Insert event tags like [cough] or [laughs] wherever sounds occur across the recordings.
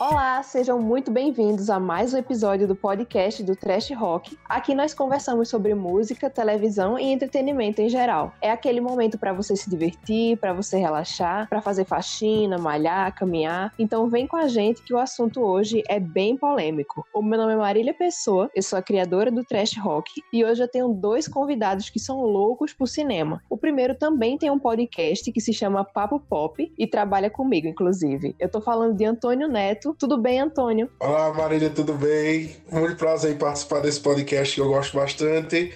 Olá, sejam muito bem-vindos a mais um episódio do podcast do Trash Rock. Aqui nós conversamos sobre música, televisão e entretenimento em geral. É aquele momento para você se divertir, para você relaxar, para fazer faxina, malhar, caminhar. Então vem com a gente que o assunto hoje é bem polêmico. O meu nome é Marília Pessoa, eu sou a criadora do Trash Rock e hoje eu tenho dois convidados que são loucos por cinema. O primeiro também tem um podcast que se chama Papo Pop e trabalha comigo, inclusive. Eu tô falando de Antônio Neto tudo bem, Antônio? Olá, Marília, tudo bem? Muito prazer em participar desse podcast que eu gosto bastante.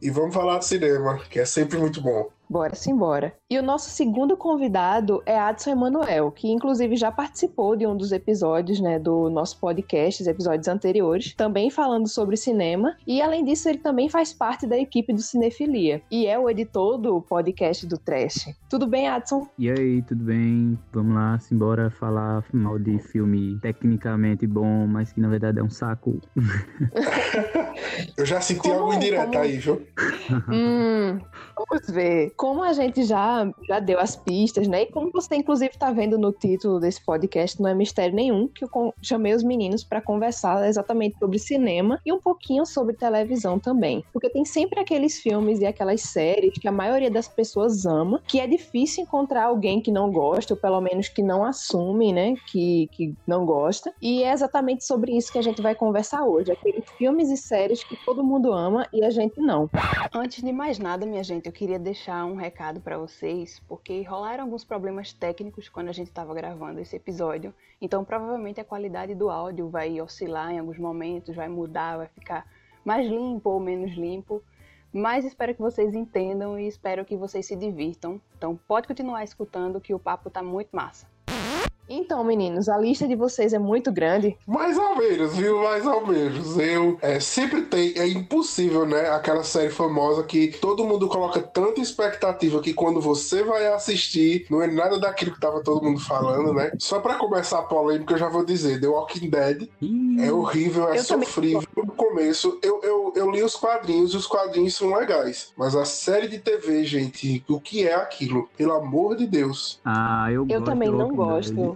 E vamos falar de cinema, que é sempre muito bom. Bora simbora. E o nosso segundo convidado é Adson Emanuel, que inclusive já participou de um dos episódios, né, do nosso podcast, os episódios anteriores, também falando sobre cinema. E além disso, ele também faz parte da equipe do Cinefilia e é o editor do podcast do Trash. Tudo bem, Adson? E aí, tudo bem? Vamos lá, simbora falar mal de filme tecnicamente bom, mas que na verdade é um saco. [laughs] Eu já senti como, algo indireto como... aí, viu? hum, vamos ver como a gente já, já deu as pistas, né? E como você, inclusive, está vendo no título desse podcast, não é mistério nenhum, que eu chamei os meninos para conversar exatamente sobre cinema e um pouquinho sobre televisão também. Porque tem sempre aqueles filmes e aquelas séries que a maioria das pessoas ama, que é difícil encontrar alguém que não gosta, ou pelo menos que não assume, né? Que, que não gosta. E é exatamente sobre isso que a gente vai conversar hoje. Aqueles filmes e séries que todo mundo ama e a gente não. Antes de mais nada, minha gente, eu queria deixar um recado para vocês, porque rolaram alguns problemas técnicos quando a gente estava gravando esse episódio. Então, provavelmente a qualidade do áudio vai oscilar em alguns momentos, vai mudar, vai ficar mais limpo ou menos limpo. Mas espero que vocês entendam e espero que vocês se divirtam. Então, pode continuar escutando que o papo tá muito massa. Então, meninos, a lista de vocês é muito grande. Mais ou menos, viu? Mais ou menos. Eu é, sempre tem, é impossível, né? Aquela série famosa que todo mundo coloca tanta expectativa que quando você vai assistir, não é nada daquilo que tava todo mundo falando, né? Só para começar a polêmica, eu já vou dizer: The Walking Dead é horrível, é eu sofrível. No começo, eu, eu, eu li os quadrinhos e os quadrinhos são legais. Mas a série de TV, gente, o que é aquilo? Pelo amor de Deus. Ah, eu, eu também não gosto.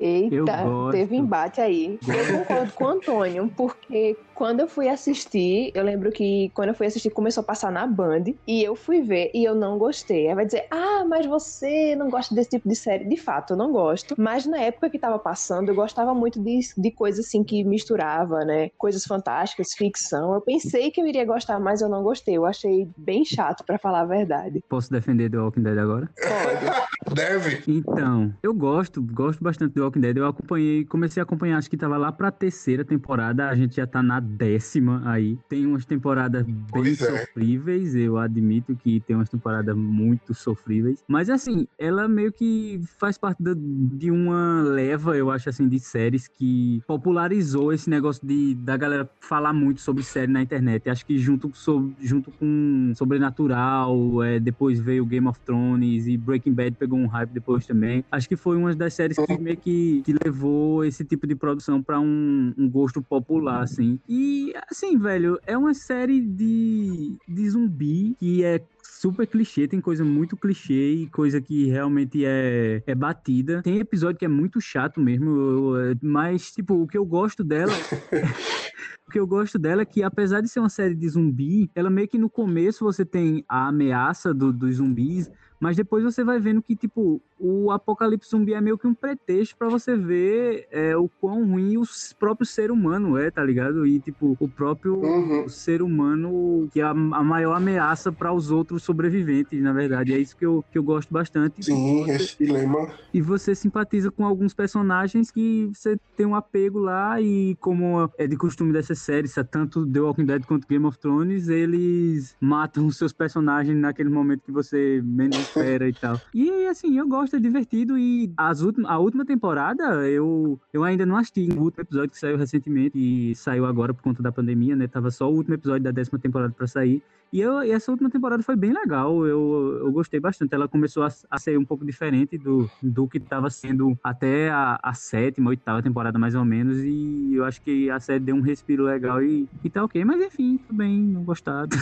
Eita, teve embate aí. Eu concordo com o Antônio, porque quando eu fui assistir, eu lembro que quando eu fui assistir começou a passar na Band e eu fui ver e eu não gostei. Aí vai dizer, ah, mas você não gosta desse tipo de série. De fato, eu não gosto. Mas na época que tava passando, eu gostava muito de, de coisas assim que misturava, né? Coisas fantásticas, ficção. Eu pensei que eu iria gostar, mas eu não gostei. Eu achei bem chato, para falar a verdade. Posso defender The Walking Dead agora? Pode. Deve. Então, eu gosto, gosto bastante do Walking Dead. Eu acompanhei, comecei a acompanhar, acho que tava lá pra terceira temporada. A gente já tá na décima aí. Tem umas temporadas bem pois é. sofríveis, eu admito que tem umas temporadas muito sofríveis. Mas assim, ela meio que faz parte de uma leva, eu acho assim, de séries que popularizou esse negócio de da galera falar muito sobre série na internet. Acho que junto, so, junto com Sobrenatural, é, depois veio Game of Thrones e Breaking Bad pegou um hype depois também. Acho que foi uma das séries que meio que, que levou esse tipo de produção para um, um gosto popular, assim. E e, assim, velho, é uma série de, de zumbi que é super clichê, tem coisa muito clichê e coisa que realmente é, é batida. Tem episódio que é muito chato mesmo, mas, tipo, o que eu gosto dela. [laughs] o que eu gosto dela é que, apesar de ser uma série de zumbi, ela meio que no começo você tem a ameaça do, dos zumbis, mas depois você vai vendo que, tipo, o apocalipse zumbi é meio que um pretexto para você ver é, o quão ruim o próprio ser humano é, tá ligado? E, tipo, o próprio uhum. ser humano que é a, maior ameaça para os outros sobreviventes, na verdade. É isso que eu, que eu gosto bastante. Sim, você, esse dilema. E você simpatiza com alguns personagens que você tem um apego lá e, como é de costume dessas séries, tanto The Walking Dead quanto Game of Thrones, eles matam os seus personagens naquele momento que você menos espera e tal. E assim, eu gosto, é divertido. E as últimas, a última temporada, eu, eu ainda não assisti o último episódio que saiu recentemente e saiu agora por conta da pandemia, né? Tava só o último episódio da décima temporada para sair. E, eu, e essa última temporada foi bem legal, eu, eu gostei bastante. Ela começou a, a ser um pouco diferente do, do que estava sendo até a, a sétima, oitava temporada, mais ou menos. E eu acho que a série deu um respiro legal e, e tá ok. Mas enfim, tudo bem, não gostado.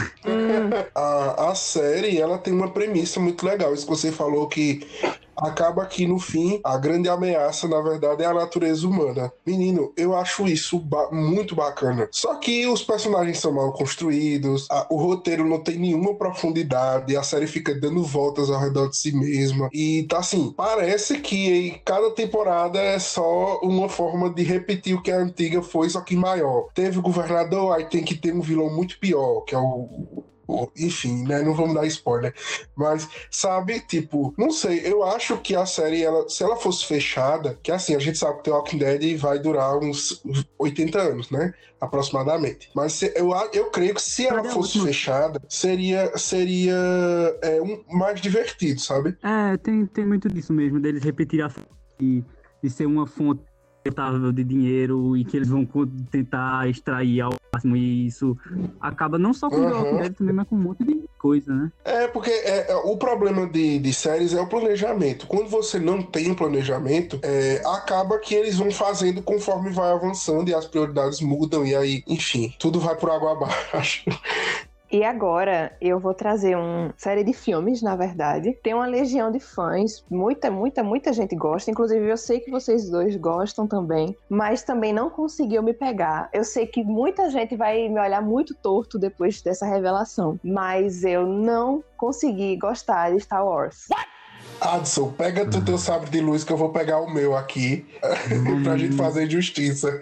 a, [laughs] a série, ela tem uma premissa muito legal. Isso que você falou que acaba que no fim a grande ameaça, na verdade, é a natureza humana. Menino, eu acho isso ba muito bacana. Só que os personagens são mal construídos, a, o roteiro não tem nenhuma profundidade, a série fica dando voltas ao redor de si mesma. E tá assim, parece que cada temporada é só uma forma de repetir o que a antiga foi, só que maior. Teve o governador, aí tem que ter um vilão muito pior, que é o enfim, né? Não vamos dar spoiler. Mas, sabe, tipo, não sei, eu acho que a série, ela, se ela fosse fechada, que assim, a gente sabe que The Walking Dead vai durar uns 80 anos, né? Aproximadamente. Mas se, eu, eu creio que se ela fosse fechada, seria, seria é, um, mais divertido, sabe? É, tem, tem muito disso mesmo, deles repetir a e, e ser uma fonte de dinheiro e que eles vão tentar extrair ao máximo e isso acaba não só com uhum. o Walking Dead também, mas com um monte de coisa, né? É, porque é, é, o problema de, de séries é o planejamento. Quando você não tem planejamento, é, acaba que eles vão fazendo conforme vai avançando e as prioridades mudam e aí, enfim, tudo vai por água abaixo. E agora eu vou trazer uma série de filmes, na verdade. Tem uma legião de fãs, muita, muita, muita gente gosta. Inclusive, eu sei que vocês dois gostam também, mas também não conseguiu me pegar. Eu sei que muita gente vai me olhar muito torto depois dessa revelação, mas eu não consegui gostar de Star Wars. What? Adson, pega tu teu sabre de luz que eu vou pegar o meu aqui [laughs] pra gente fazer justiça.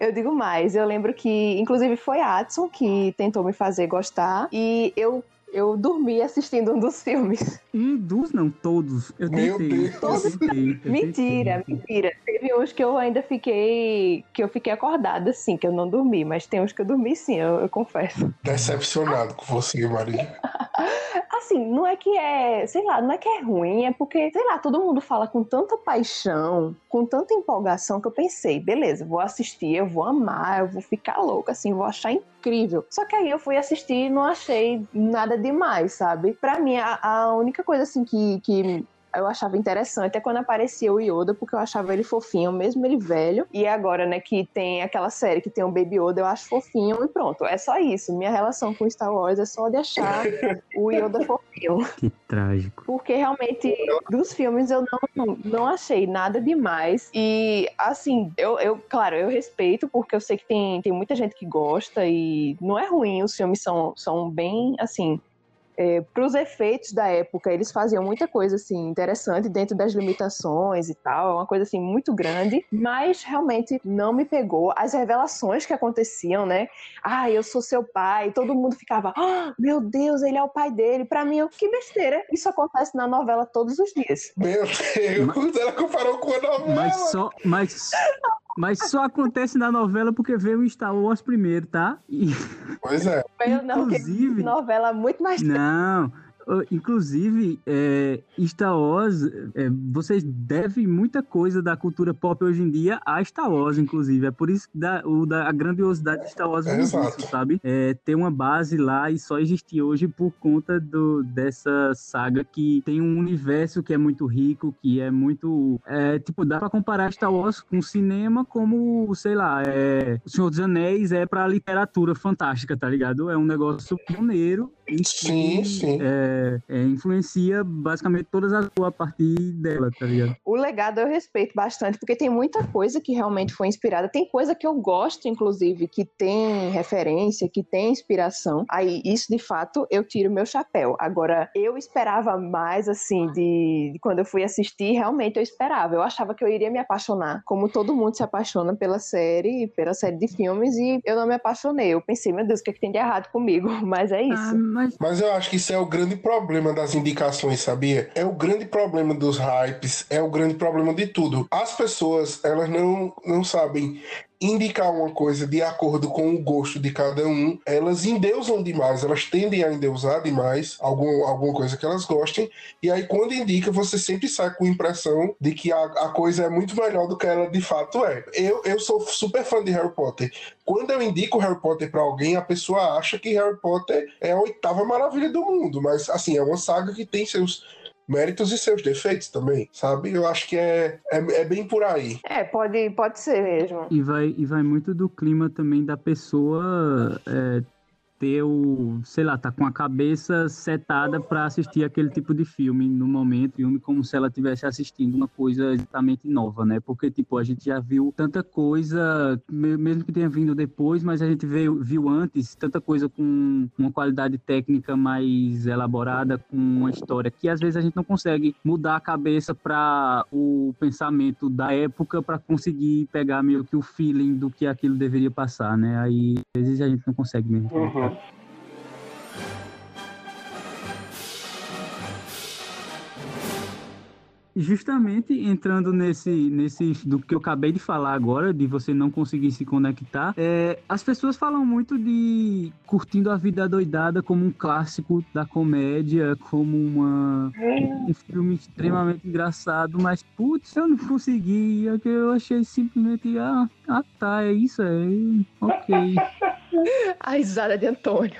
eu digo mais, eu lembro que, inclusive, foi Adson que tentou me fazer gostar e eu eu dormi assistindo um dos filmes. Um dos, não, todos. Eu Meu tentei. Deus. Todos? Eu tentei, eu mentira, tentei. mentira. Teve uns que eu ainda fiquei. que eu fiquei acordada, assim, que eu não dormi, mas tem uns que eu dormi sim, eu, eu confesso. Decepcionado com você, Maria. [laughs] assim, não é que é, sei lá, não é que é ruim, é porque, sei lá, todo mundo fala com tanta paixão, com tanta empolgação que eu pensei, beleza, vou assistir, eu vou amar, eu vou ficar louca, assim, vou achar incrível. Só que aí eu fui assistir e não achei nada demais, sabe? Para mim, a, a, única coisa assim que, que eu achava interessante é quando aparecia o Yoda, porque eu achava ele fofinho, mesmo ele velho. E agora, né, que tem aquela série que tem o Baby Yoda, eu acho fofinho e pronto. É só isso. Minha relação com Star Wars é só de achar [laughs] o Yoda fofinho. Que trágico. Porque realmente, dos filmes, eu não, não achei nada demais. E, assim, eu, eu, claro, eu respeito, porque eu sei que tem, tem muita gente que gosta e não é ruim. Os filmes são, são bem, assim, é, para os efeitos da época, eles faziam muita coisa assim interessante dentro das limitações e tal, é uma coisa assim muito grande, mas realmente não me pegou. As revelações que aconteciam, né? Ah, eu sou seu pai, todo mundo ficava, ah, meu Deus, ele é o pai dele. Para mim, eu, que besteira. Isso acontece na novela todos os dias. Meu Deus, mas, ela comparou com a novela. Mas só, mas mas só acontece na novela porque veio o Star Wars primeiro, tá? E... Pois é. não, Inclusive, novela muito mais. Não, Inclusive, é, Star Wars, é, vocês devem muita coisa da cultura pop hoje em dia a Star Wars, inclusive. É por isso que dá, o, da, a grandiosidade de Star Wars é isso, sabe? É, tem uma base lá e só existe hoje por conta do, dessa saga que tem um universo que é muito rico, que é muito. É, tipo, dá pra comparar Star Wars com cinema como, sei lá, é, O Senhor dos Anéis é pra literatura fantástica, tá ligado? É um negócio pioneiro. Sim, sim. É, é, influencia basicamente todas as a partir dela, tá ligado? O legado eu respeito bastante, porque tem muita coisa que realmente foi inspirada. Tem coisa que eu gosto, inclusive, que tem referência, que tem inspiração. Aí, isso de fato, eu tiro meu chapéu. Agora, eu esperava mais, assim, de, de quando eu fui assistir, realmente eu esperava. Eu achava que eu iria me apaixonar, como todo mundo se apaixona pela série, pela série de filmes, e eu não me apaixonei. Eu pensei, meu Deus, o que, é que tem de errado comigo? [laughs] Mas é isso. Ah, mas... mas eu acho que isso é o grande problema das indicações, sabia? É o grande problema dos hypes, é o grande problema de tudo. As pessoas, elas não, não sabem indicar uma coisa de acordo com o gosto de cada um, elas endeusam demais, elas tendem a endeusar demais algum, alguma coisa que elas gostem, e aí quando indica, você sempre sai com a impressão de que a, a coisa é muito melhor do que ela de fato é. Eu, eu sou super fã de Harry Potter. Quando eu indico Harry Potter para alguém, a pessoa acha que Harry Potter é a oitava maravilha do mundo, mas assim, é uma saga que tem seus méritos e seus defeitos também, sabe? Eu acho que é, é, é, bem por aí. É, pode, pode ser mesmo. E vai, e vai muito do clima também da pessoa é, ter o, sei lá, tá com a cabeça setada para assistir aquele tipo de filme no momento, filme como se ela estivesse assistindo uma coisa exatamente nova, né? Porque, tipo, a gente já viu tanta coisa, mesmo que tenha vindo depois, mas a gente viu, viu antes tanta coisa com uma qualidade técnica mais elaborada, com uma história que às vezes a gente não consegue mudar a cabeça para o pensamento da época para conseguir pegar meio que o feeling do que aquilo deveria passar, né? Aí às vezes a gente não consegue mesmo. Uhum. Justamente entrando nesse, nesse do que eu acabei de falar agora, de você não conseguir se conectar, é, as pessoas falam muito de curtindo a vida doidada como um clássico da comédia, como uma, um filme extremamente engraçado, mas putz, eu não consegui, é eu achei simplesmente, ah, ah tá, é isso aí, ok. [laughs] [laughs] A risada de Antônio.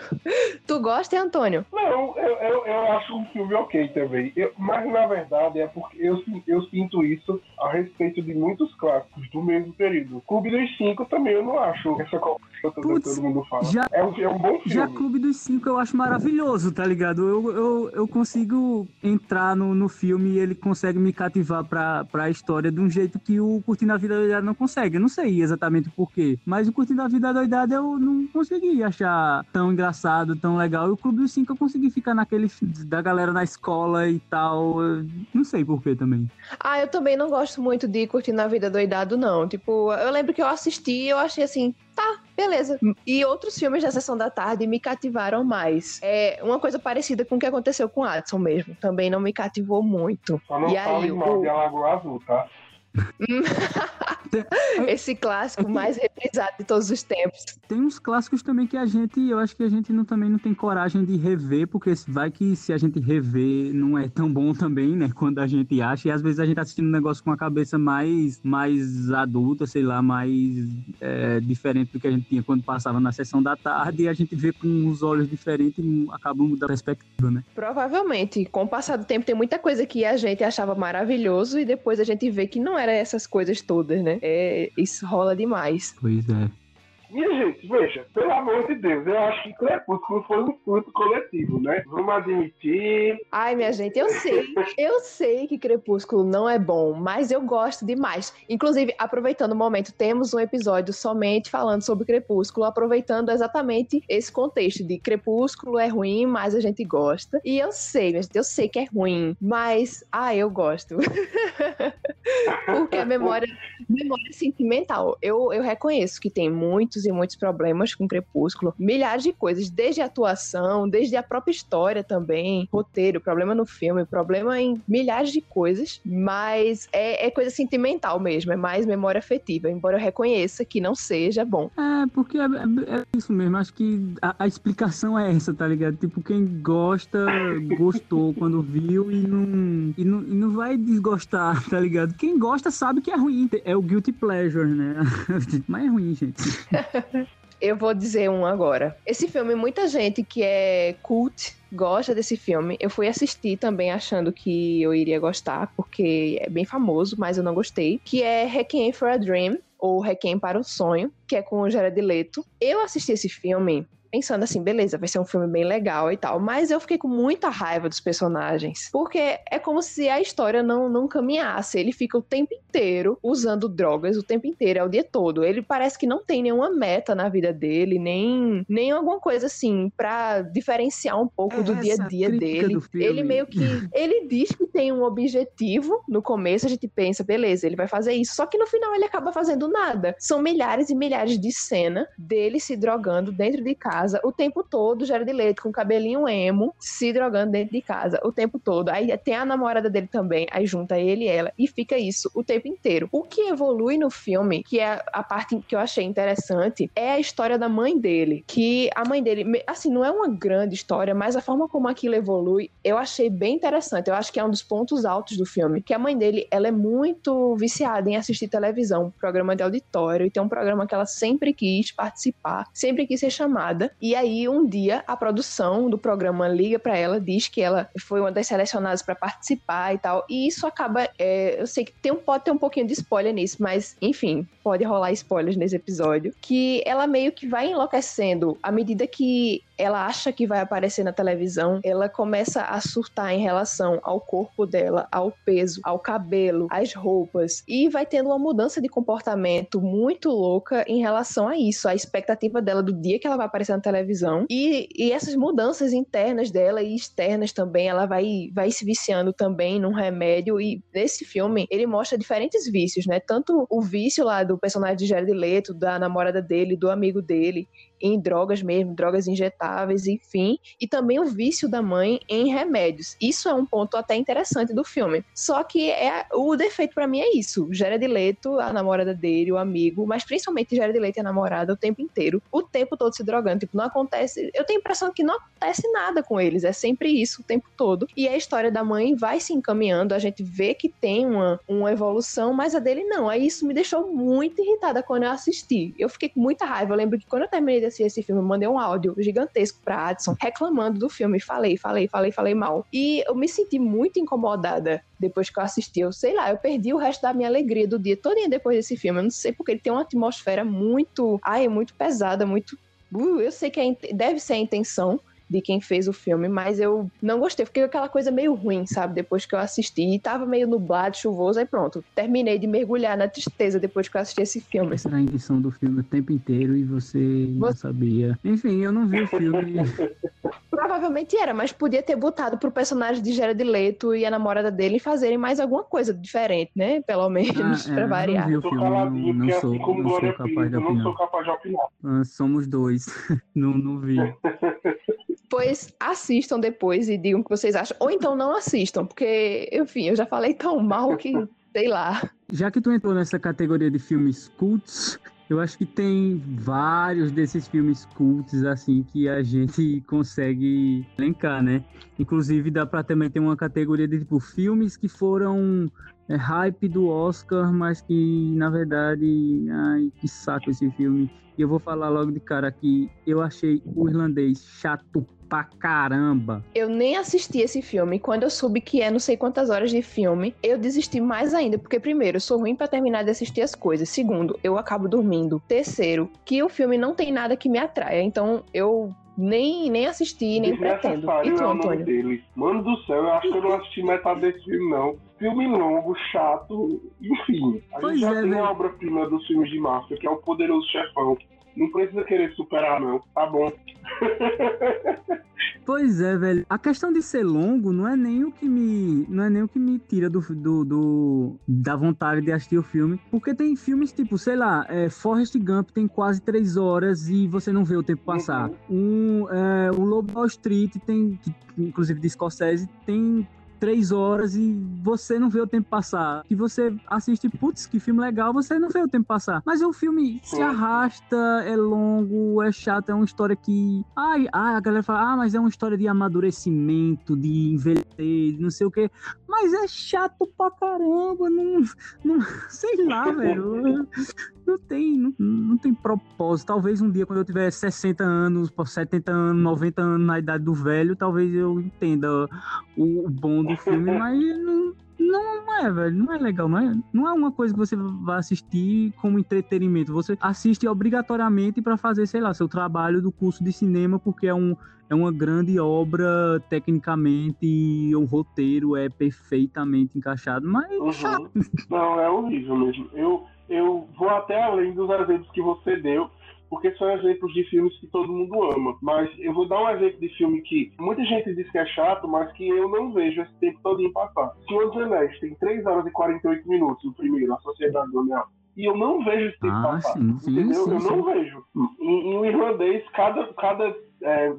Tu gosta, Antônio? Não, eu, eu, eu acho um filme ok também. Eu, mas na verdade é porque eu, eu sinto isso a respeito de muitos clássicos do mesmo período. Clube dos Cinco também eu não acho essa coisa que todo mundo fala. Já, é, um, é um bom filme. Já Clube dos Cinco eu acho maravilhoso, tá ligado? Eu, eu, eu consigo entrar no, no filme e ele consegue me cativar pra, pra história de um jeito que o Curtindo a Vida Doidada não consegue. Eu não sei exatamente porquê, mas o Curtindo a Vida Doidada eu não consegui achar tão engraçado, tão legal. E o Clube dos Cinco eu consegui ficar naquele da galera na escola e tal. Não sei porquê também. Ah, eu também não gosto muito de Curtindo a Vida Doidado, não. Tipo, eu lembro que eu assisti e eu achei assim, tá, beleza. E outros filmes da Sessão da Tarde me cativaram mais. É uma coisa parecida com o que aconteceu com Adson mesmo. Também não me cativou muito. Só não e aí, mal o... de Alagoa Azul, tá? [laughs] Esse clássico mais reprisado de todos os tempos. Tem uns clássicos também que a gente, eu acho que a gente não, também não tem coragem de rever, porque vai que se a gente rever não é tão bom também, né? Quando a gente acha, e às vezes a gente tá assistindo um negócio com a cabeça mais, mais adulta, sei lá, mais é, diferente do que a gente tinha quando passava na sessão da tarde, e a gente vê com uns olhos diferentes e acaba mudando a perspectiva, né? Provavelmente. Com o passar do tempo, tem muita coisa que a gente achava maravilhoso e depois a gente vê que não era essas coisas todas, né? É, isso rola demais. Pois é. Minha gente, veja, pelo amor de Deus, eu acho que Crepúsculo foi um fruto coletivo, né? Vamos admitir. Ai, minha gente, eu sei, eu sei que Crepúsculo não é bom, mas eu gosto demais. Inclusive, aproveitando o momento, temos um episódio somente falando sobre Crepúsculo, aproveitando exatamente esse contexto de Crepúsculo é ruim, mas a gente gosta. E eu sei, minha gente, eu sei que é ruim, mas, ah, eu gosto. [laughs] Porque a memória, memória sentimental, eu, eu reconheço que tem muitos muitos e muitos problemas com Crepúsculo. Milhares de coisas, desde a atuação, desde a própria história também, roteiro, problema no filme, problema em milhares de coisas, mas é, é coisa sentimental mesmo, é mais memória afetiva, embora eu reconheça que não seja bom. É, porque é, é, é isso mesmo, acho que a, a, explicação é essa, tá ligado? Tipo, quem gosta, gostou [laughs] quando viu e não, e não, e não vai desgostar, [laughs] tá ligado? Quem gosta sabe que é ruim, é o guilty pleasure, né? [laughs] Mas é ruim, gente. Eu vou dizer um agora. Esse filme, muita gente que é cult gosta desse filme. Eu fui assistir também achando que eu iria gostar, porque é bem famoso, mas eu não gostei. Que é Requiem for a Dream, ou Requiem para o Sonho, que é com o Jared Leto. Eu assisti esse filme pensando assim, beleza, vai ser um filme bem legal e tal. Mas eu fiquei com muita raiva dos personagens. Porque é como se a história não, não caminhasse. Ele fica o tempo inteiro usando drogas, o tempo inteiro, é o dia todo. Ele parece que não tem nenhuma meta na vida dele, nem, nem alguma coisa assim, para diferenciar um pouco é do dia a dia dele. Ele meio que. [laughs] ele diz que tem um objetivo. No começo a gente pensa, beleza, ele vai fazer isso. Só que no final ele acaba fazendo nada. São milhares e milhares de cenas dele se drogando dentro de casa casa o tempo todo, Jared Leto com cabelinho emo, se drogando dentro de casa o tempo todo. Aí tem a namorada dele também, aí junta ele e ela, e fica isso o tempo inteiro. O que evolui no filme, que é a parte que eu achei interessante, é a história da mãe dele. Que a mãe dele, assim, não é uma grande história, mas a forma como aquilo evolui, eu achei bem interessante. Eu acho que é um dos pontos altos do filme. Que a mãe dele, ela é muito viciada em assistir televisão, programa de auditório, e tem um programa que ela sempre quis participar, sempre quis ser chamada, E aí, um dia, a produção do programa liga para ela, diz que ela foi uma das selecionadas para participar e tal. E isso acaba. É, eu sei que tem, pode ter um pouquinho de spoiler nisso, mas enfim, pode rolar spoilers nesse episódio. Que ela meio que vai enlouquecendo à medida que ela acha que vai aparecer na televisão, ela começa a surtar em relação ao corpo dela, ao peso, ao cabelo, às roupas, e vai tendo uma mudança de comportamento muito louca em relação a isso, a expectativa dela do dia que ela vai aparecer na televisão, e, e essas mudanças internas dela e externas também, ela vai, vai se viciando também num remédio, e nesse filme ele mostra diferentes vícios, né? Tanto o vício lá do personagem de Jared Leto, da namorada dele, do amigo dele, em drogas mesmo, drogas injetáveis, enfim, e também o vício da mãe em remédios. Isso é um ponto até interessante do filme. Só que é o defeito para mim é isso. Jared Leto, a namorada dele, o amigo, mas principalmente Jared Leto e a namorada o tempo inteiro, o tempo todo se drogando, tipo, não acontece, eu tenho a impressão que não acontece nada com eles, é sempre isso o tempo todo. E a história da mãe vai se encaminhando, a gente vê que tem uma, uma evolução, mas a dele não. Aí isso me deixou muito irritada quando eu assisti. Eu fiquei com muita raiva. Eu lembro que quando eu terminei de assistir esse filme, mandei um áudio gigantesco pra Adson reclamando do filme. Falei, falei, falei, falei mal. E eu me senti muito incomodada depois que eu assisti. Eu sei lá, eu perdi o resto da minha alegria do dia todo depois desse filme. Eu não sei porque ele tem uma atmosfera muito. Ai, muito pesada, muito. Uh, eu sei que é, deve ser a intenção de quem fez o filme, mas eu não gostei. Fiquei aquela coisa meio ruim, sabe? Depois que eu assisti, tava meio nublado, chuvoso, aí pronto. Terminei de mergulhar na tristeza depois que eu assisti esse filme. Era a intenção do filme o tempo inteiro e você, você... não sabia. Enfim, eu não vi o filme. [laughs] Provavelmente era, mas podia ter botado pro personagem de Jared Leto e a namorada dele fazerem mais alguma coisa diferente, né? Pelo menos, ah, é, pra variar. Eu não vi o filme, não, não, sou, assim não sou capaz de opinar. Não sou capaz de opinar. Ah, somos dois. [laughs] não, não vi. [laughs] Pois assistam depois e digam o que vocês acham. Ou então não assistam, porque, enfim, eu já falei tão mal que, sei lá. Já que tu entrou nessa categoria de filmes cults, eu acho que tem vários desses filmes cults, assim, que a gente [laughs] consegue elencar, né? Inclusive, dá pra também ter uma categoria de, tipo, filmes que foram é, hype do Oscar, mas que, na verdade, ai, que saco esse filme. E eu vou falar logo de cara que eu achei o irlandês chato pra caramba. Eu nem assisti esse filme. Quando eu soube que é não sei quantas horas de filme, eu desisti mais ainda. Porque, primeiro, eu sou ruim para terminar de assistir as coisas. Segundo, eu acabo dormindo. Terceiro, que o filme não tem nada que me atraia. Então, eu nem, nem assisti, nem pretendo. E tu, é Antônio? Dele. Mano do céu, eu acho que eu não assisti metade desse filme, não. Filme longo, chato, enfim. A pois gente já é, tem né? a obra-prima dos filmes de máfia, que é o Poderoso Chefão. Não precisa querer superar, não. Tá bom. [laughs] Pois é, velho. A questão de ser longo não é nem o que me, não é nem o que me tira do, do, do da vontade de assistir o filme, porque tem filmes tipo, sei lá, é, Forrest Gump tem quase três horas e você não vê o tempo passar. Uhum. Um, é, o Lobo Wall Street tem, inclusive de Scorsese, tem três horas e você não vê o tempo passar. Que você assiste, putz, que filme legal, você não vê o tempo passar. Mas o filme se arrasta, é longo, é chato, é uma história que. Ai, ai, a galera fala, ah, mas é uma história de amadurecimento, de envelhecer, não sei o quê. Mas é chato pra caramba, não. não [laughs] sei lá, velho não tem, não, não, tem propósito. Talvez um dia, quando eu tiver 60 anos, 70 anos, 90 anos na idade do velho, talvez eu entenda o, o bom do filme, [laughs] mas não, não é, velho. Não é legal. Não é, não é uma coisa que você vai assistir como entretenimento. Você assiste obrigatoriamente para fazer, sei lá, seu trabalho do curso de cinema, porque é, um, é uma grande obra tecnicamente e o roteiro é perfeitamente encaixado. Mas. Uhum. Não, é horrível mesmo. Eu eu vou até além dos exemplos que você deu, porque são exemplos de filmes que todo mundo ama. Mas eu vou dar um exemplo de filme que muita gente diz que é chato, mas que eu não vejo esse tempo todo em passar. Senhor dos Anéis tem 3 horas e 48 minutos, o primeiro, A Sociedade do Anel. E eu não vejo esse tempo ah, passar. Sim, sim, entendeu? Sim, eu não vejo. Em, em irlandês, cada, cada é,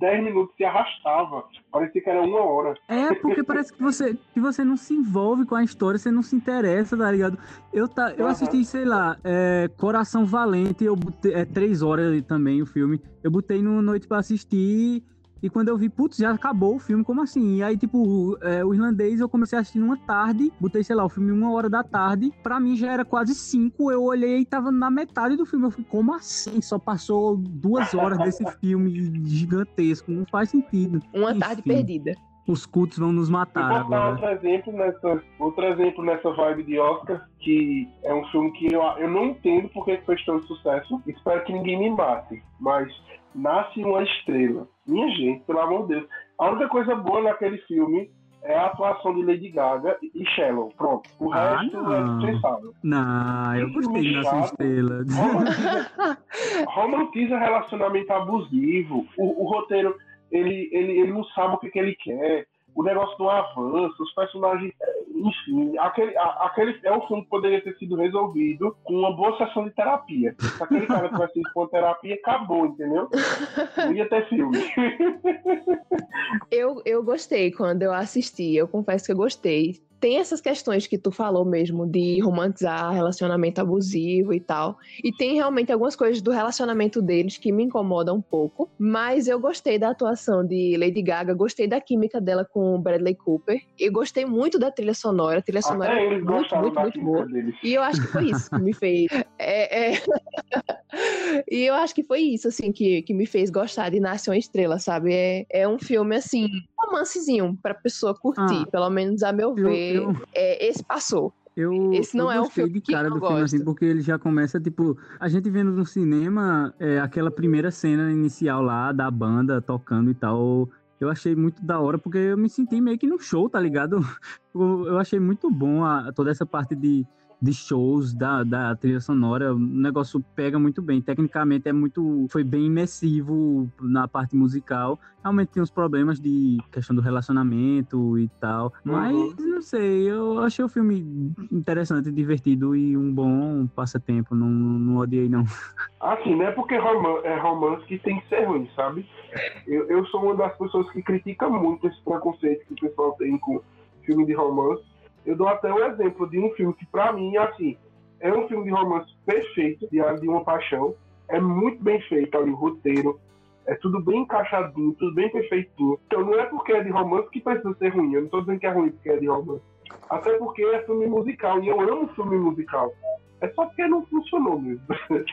10 minutos se arrastava. Parecia que era uma hora. É, porque parece que você, que você não se envolve com a história, você não se interessa, tá ligado? Eu, tá, eu assisti, sei lá, é, Coração Valente, eu botei, é três horas também o filme. Eu botei no noite pra assistir E quando eu vi, putz, já acabou o filme, como assim? E aí, tipo, é, o irlandês eu comecei a assistir numa tarde, botei, sei lá, o filme uma hora da tarde. Pra mim já era quase cinco. Eu olhei e tava na metade do filme. Eu falei, como assim? Só passou duas horas desse filme gigantesco. Não faz sentido. Uma Enfim. tarde perdida os cultos vão nos matar agora. Outro exemplo, nessa, outro exemplo nessa vibe de Oscar, que é um filme que eu, eu não entendo porque fez tanto sucesso. Espero que ninguém me mate. Mas Nasce uma Estrela. Minha gente, pelo amor de Deus. A única coisa boa naquele filme é a atuação de Lady Gaga e Shallow. Pronto. O ah, resto é não. é dispensável. Não, eu gostei de Nasce uma Estrela. Romantiza, romantiza relacionamento abusivo. O, o roteiro ele, ele, ele não sabe o que, que ele quer, o negócio do avanço, os personagens, enfim, aquele, a, aquele é um filme que poderia ter sido resolvido com uma boa sessão de terapia. Se aquele cara tivesse ido com terapia, acabou, entendeu? Não ia ter filme. [laughs] eu, eu gostei quando eu assisti, eu confesso que eu gostei tem essas questões que tu falou mesmo de romantizar relacionamento abusivo e tal. E tem realmente algumas coisas do relacionamento deles que me incomodam um pouco. Mas eu gostei da atuação de Lady Gaga, gostei da química dela com Bradley Cooper. E gostei muito da trilha sonora. A trilha sonora é muito, muito, muito boa. Deles. E eu acho que foi isso que me fez. [laughs] É, é... [laughs] e eu acho que foi isso, assim, que, que me fez gostar de Nasce uma Estrela, sabe? É, é um filme, assim, romancezinho pra pessoa curtir, ah, pelo menos a meu ver. Eu. É, esse passou. Eu, Esse não eu é um filme de cara do filme, assim, porque ele já começa, tipo, a gente vendo no cinema é, aquela primeira cena inicial lá da banda tocando e tal. Eu achei muito da hora, porque eu me senti meio que no show, tá ligado? Eu, [laughs] eu achei muito bom a, toda essa parte de de shows, da, da trilha sonora, o negócio pega muito bem. Tecnicamente é muito. Foi bem imersivo na parte musical. Realmente tem uns problemas de questão do relacionamento e tal. Mas uhum. não sei, eu achei o filme interessante, divertido e um bom passatempo. Não, não odiei, não. Assim, não é porque romance, é romance que tem que ser ruim, sabe? Eu, eu sou uma das pessoas que critica muito esse preconceito que o pessoal tem com filme de romance eu dou até um exemplo de um filme que, para mim, assim, é um filme de romance perfeito, de uma paixão. É muito bem feito ali o roteiro. É tudo bem encaixadinho, tudo bem perfeitinho. Então não é porque é de romance que precisa ser ruim. Eu não tô dizendo que é ruim porque é de romance. Até porque é filme musical e eu amo filme musical. É só porque não funcionou mesmo.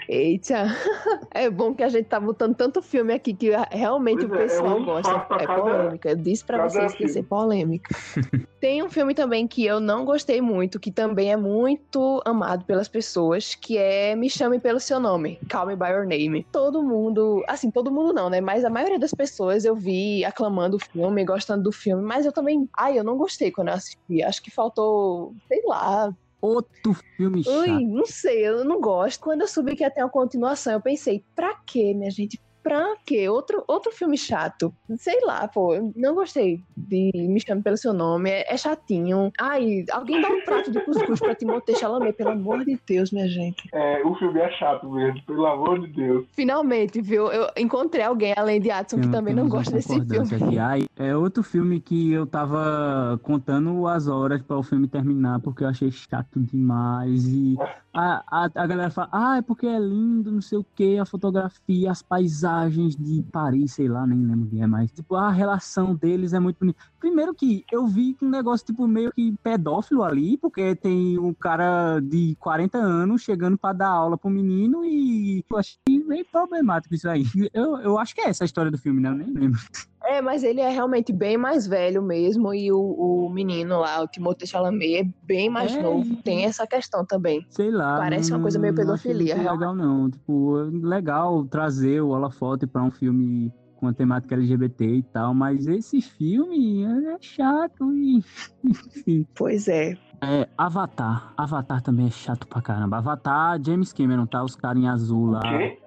Eita! [laughs] É bom que a gente tá botando tanto filme aqui que realmente pois o pessoal é, é um gosta. É polêmica. Eu disse pra vocês que ia ser polêmica. [laughs] Tem um filme também que eu não gostei muito, que também é muito amado pelas pessoas, que é Me Chame Pelo Seu Nome, Call Me By Your Name. Todo mundo, assim, todo mundo não, né? Mas a maioria das pessoas eu vi aclamando o filme, gostando do filme, mas eu também, ai, eu não gostei quando eu assisti. Acho que faltou, sei lá, Outro filme chato. Ui, não sei, eu não gosto. Quando eu soube que ia ter uma continuação, eu pensei, pra quê, minha gente? Pra quê? Outro, outro filme chato. Sei lá, pô, não gostei de Me Chame Pelo Seu Nome, é, é chatinho. Ai, alguém dá um prato de cuscuz pra Timothée Chalamet, pelo amor de Deus, minha gente. É, o filme é chato mesmo, pelo amor de Deus. Finalmente, viu? Eu encontrei alguém, além de Adson, que também não gosta desse filme. Aqui. Ai, é outro filme que eu tava contando as horas para o filme terminar, porque eu achei chato demais. E a, a, a galera fala, ah, é porque é lindo, não sei o que, a fotografia, as paisagens de Paris, sei lá, nem lembro quem é mais. Tipo, a relação deles é muito bonita. Primeiro que eu vi um negócio, tipo, meio que pedófilo ali, porque tem um cara de 40 anos chegando para dar aula pro menino e eu achei bem problemático isso aí. Eu, eu acho que é essa a história do filme, né? Eu nem lembro. É, mas ele é realmente bem mais velho mesmo e o, o menino lá, o Timothée Chalamet, é bem mais é, novo. Tem essa questão também. Sei lá. Parece uma coisa meio pedofilia. Não legal não. Tipo, legal trazer o holofote para um filme com a temática LGBT e tal, mas esse filme é chato e [laughs] enfim. Pois é. É, Avatar. Avatar também é chato pra caramba. Avatar, James Cameron, tá? Os caras em azul lá.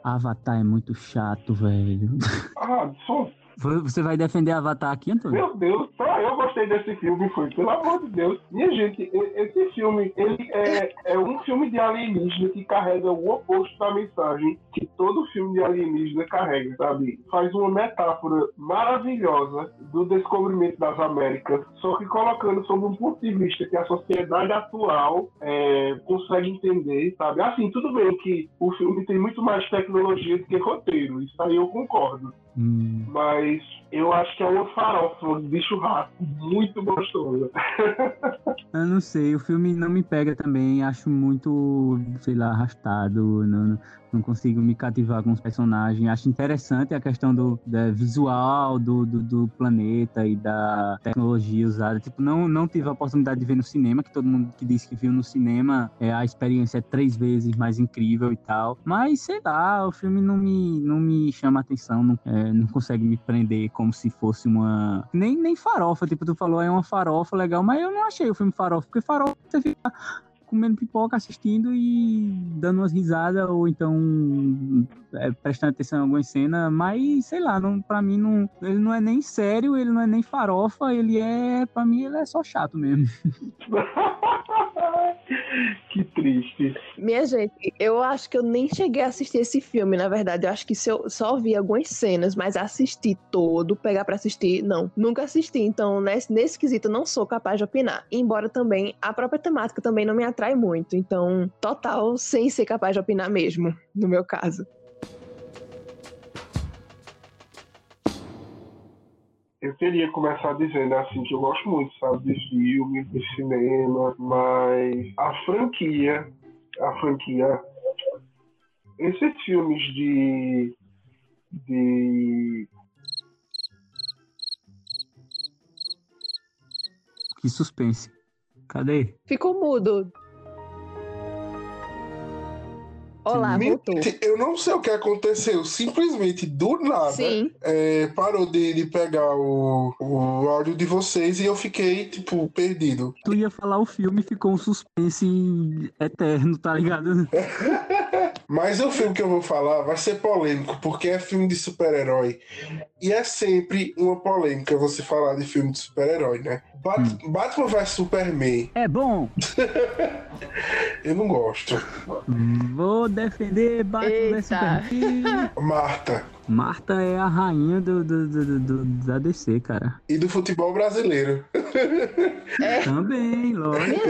Avatar é muito chato, velho. [laughs] Ah, só você vai defender Avatar aqui, Antônio? Meu Deus, só eu gostei desse filme, foi. Pelo amor de Deus. Minha gente, esse filme, ele é, é um filme de alienígena que carrega o oposto da mensagem que todo filme de alienígena carrega, sabe? Faz uma metáfora maravilhosa do descobrimento das Américas, só que colocando sob um ponto de vista que a sociedade atual é, consegue entender, sabe? Assim, tudo bem que o filme tem muito mais tecnologia do que roteiro, isso aí eu concordo. Hum. Mas Eu acho que é uma farofa de churrasco muito gostosa. [laughs] Eu não sei, o filme não me pega também, acho muito, sei lá, arrastado, não, não consigo me cativar com os personagens. Acho interessante a questão do, visual do, do, do, planeta e da tecnologia usada. Tipo, não, não tive a oportunidade de ver no cinema, que todo mundo que disse que viu no cinema, é, a experiência é três vezes mais incrível e tal. Mas, sei lá, o filme não me, não me chama atenção, não, é, não consegue me prender como se fosse uma... Nem, nem farofa, tipo, tu falou, é uma farofa legal, mas eu não achei o filme farofa, porque farofa você fica comendo pipoca, assistindo e dando umas risadas, ou então é, prestando atenção em alguma cena, mas sei lá, não, pra mim não, ele não é nem sério, ele não é nem farofa, ele é, pra mim ele é só chato mesmo. [laughs] que triste. Minha gente, eu acho que eu nem cheguei a assistir esse filme, na verdade. Eu acho que se eu só vi algumas cenas, mas assistir todo, pegar para assistir, não. Nunca assisti. Então, nesse, nesse quesito, eu não sou capaz de opinar. Embora também a própria temática também não me atrai muito. Então, total, sem ser capaz de opinar mesmo, no meu caso. eu queria começar dizendo assim que eu gosto muito, sabe, de filme, de cinema, mas a franquia, a franquia, esses filmes de de que suspense. Cadê? Ficou mudo. Olá, voltou. Eu não sei o que aconteceu. Simplesmente, do nada, é, parou de, de pegar o, o áudio de vocês e eu fiquei, tipo, perdido. Tu ia falar o filme e ficou um suspense eterno, tá ligado? [laughs] Mas o filme que eu vou falar vai ser polêmico, porque é filme de super-herói. E é sempre uma polêmica você falar de filme de super-herói, né? Bat hum. Batman vs Superman. É bom. [laughs] eu não gosto. Vou defender Batman vs Superman. Marta. Marta é a rainha do, do, do, do, da DC, cara. E do futebol brasileiro. [laughs] É. Também, lógico.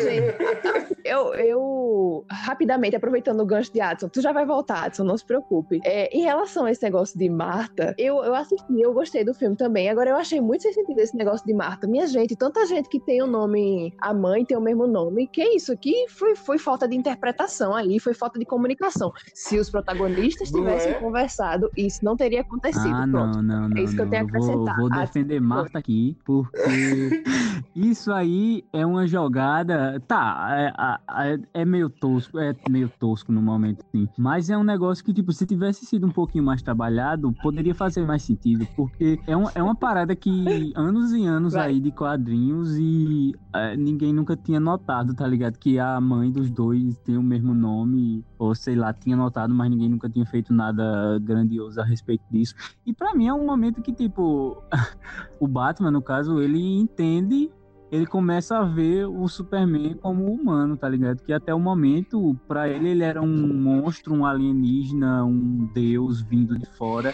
eu, eu, rapidamente, aproveitando o gancho de Adson, tu já vai voltar, Adson, não se preocupe. É, em relação a esse negócio de Marta, eu, eu assisti, eu gostei do filme também. Agora, eu achei muito sem sentido esse negócio de Marta. Minha gente, tanta gente que tem o nome, a mãe tem o mesmo nome. Que isso aqui foi, foi falta de interpretação ali, foi falta de comunicação. Se os protagonistas tivessem é? conversado, isso não teria acontecido. Ah, não, não, não. É isso que eu tenho a acrescentar. Vou, vou defender ah, Marta aqui, porque [laughs] isso aí é uma jogada. Tá, é, é, é, meio tosco, é meio tosco no momento, sim. Mas é um negócio que, tipo, se tivesse sido um pouquinho mais trabalhado, poderia fazer mais sentido. Porque é, um, é uma parada que anos e anos Vai. aí de quadrinhos e é, ninguém nunca tinha notado, tá ligado? Que a mãe dos dois tem o mesmo nome, ou sei lá, tinha notado, mas ninguém nunca tinha feito nada grandioso a respeito disso. E para mim é um momento que, tipo, [laughs] o Batman, no caso, ele entende ele começa a ver o Superman como humano, tá ligado? Que até o momento, para ele, ele era um monstro, um alienígena, um deus vindo de fora.